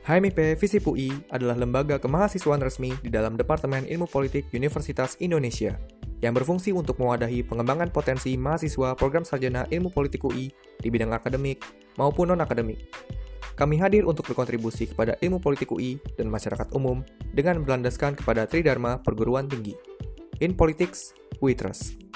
HMIP Visip UI adalah lembaga kemahasiswaan resmi di dalam Departemen Ilmu Politik Universitas Indonesia yang berfungsi untuk mewadahi pengembangan potensi mahasiswa program sarjana ilmu politik UI di bidang akademik maupun non-akademik. Kami hadir untuk berkontribusi kepada ilmu politik UI dan masyarakat umum dengan berlandaskan kepada Tridharma Perguruan Tinggi. In Politics, We Trust.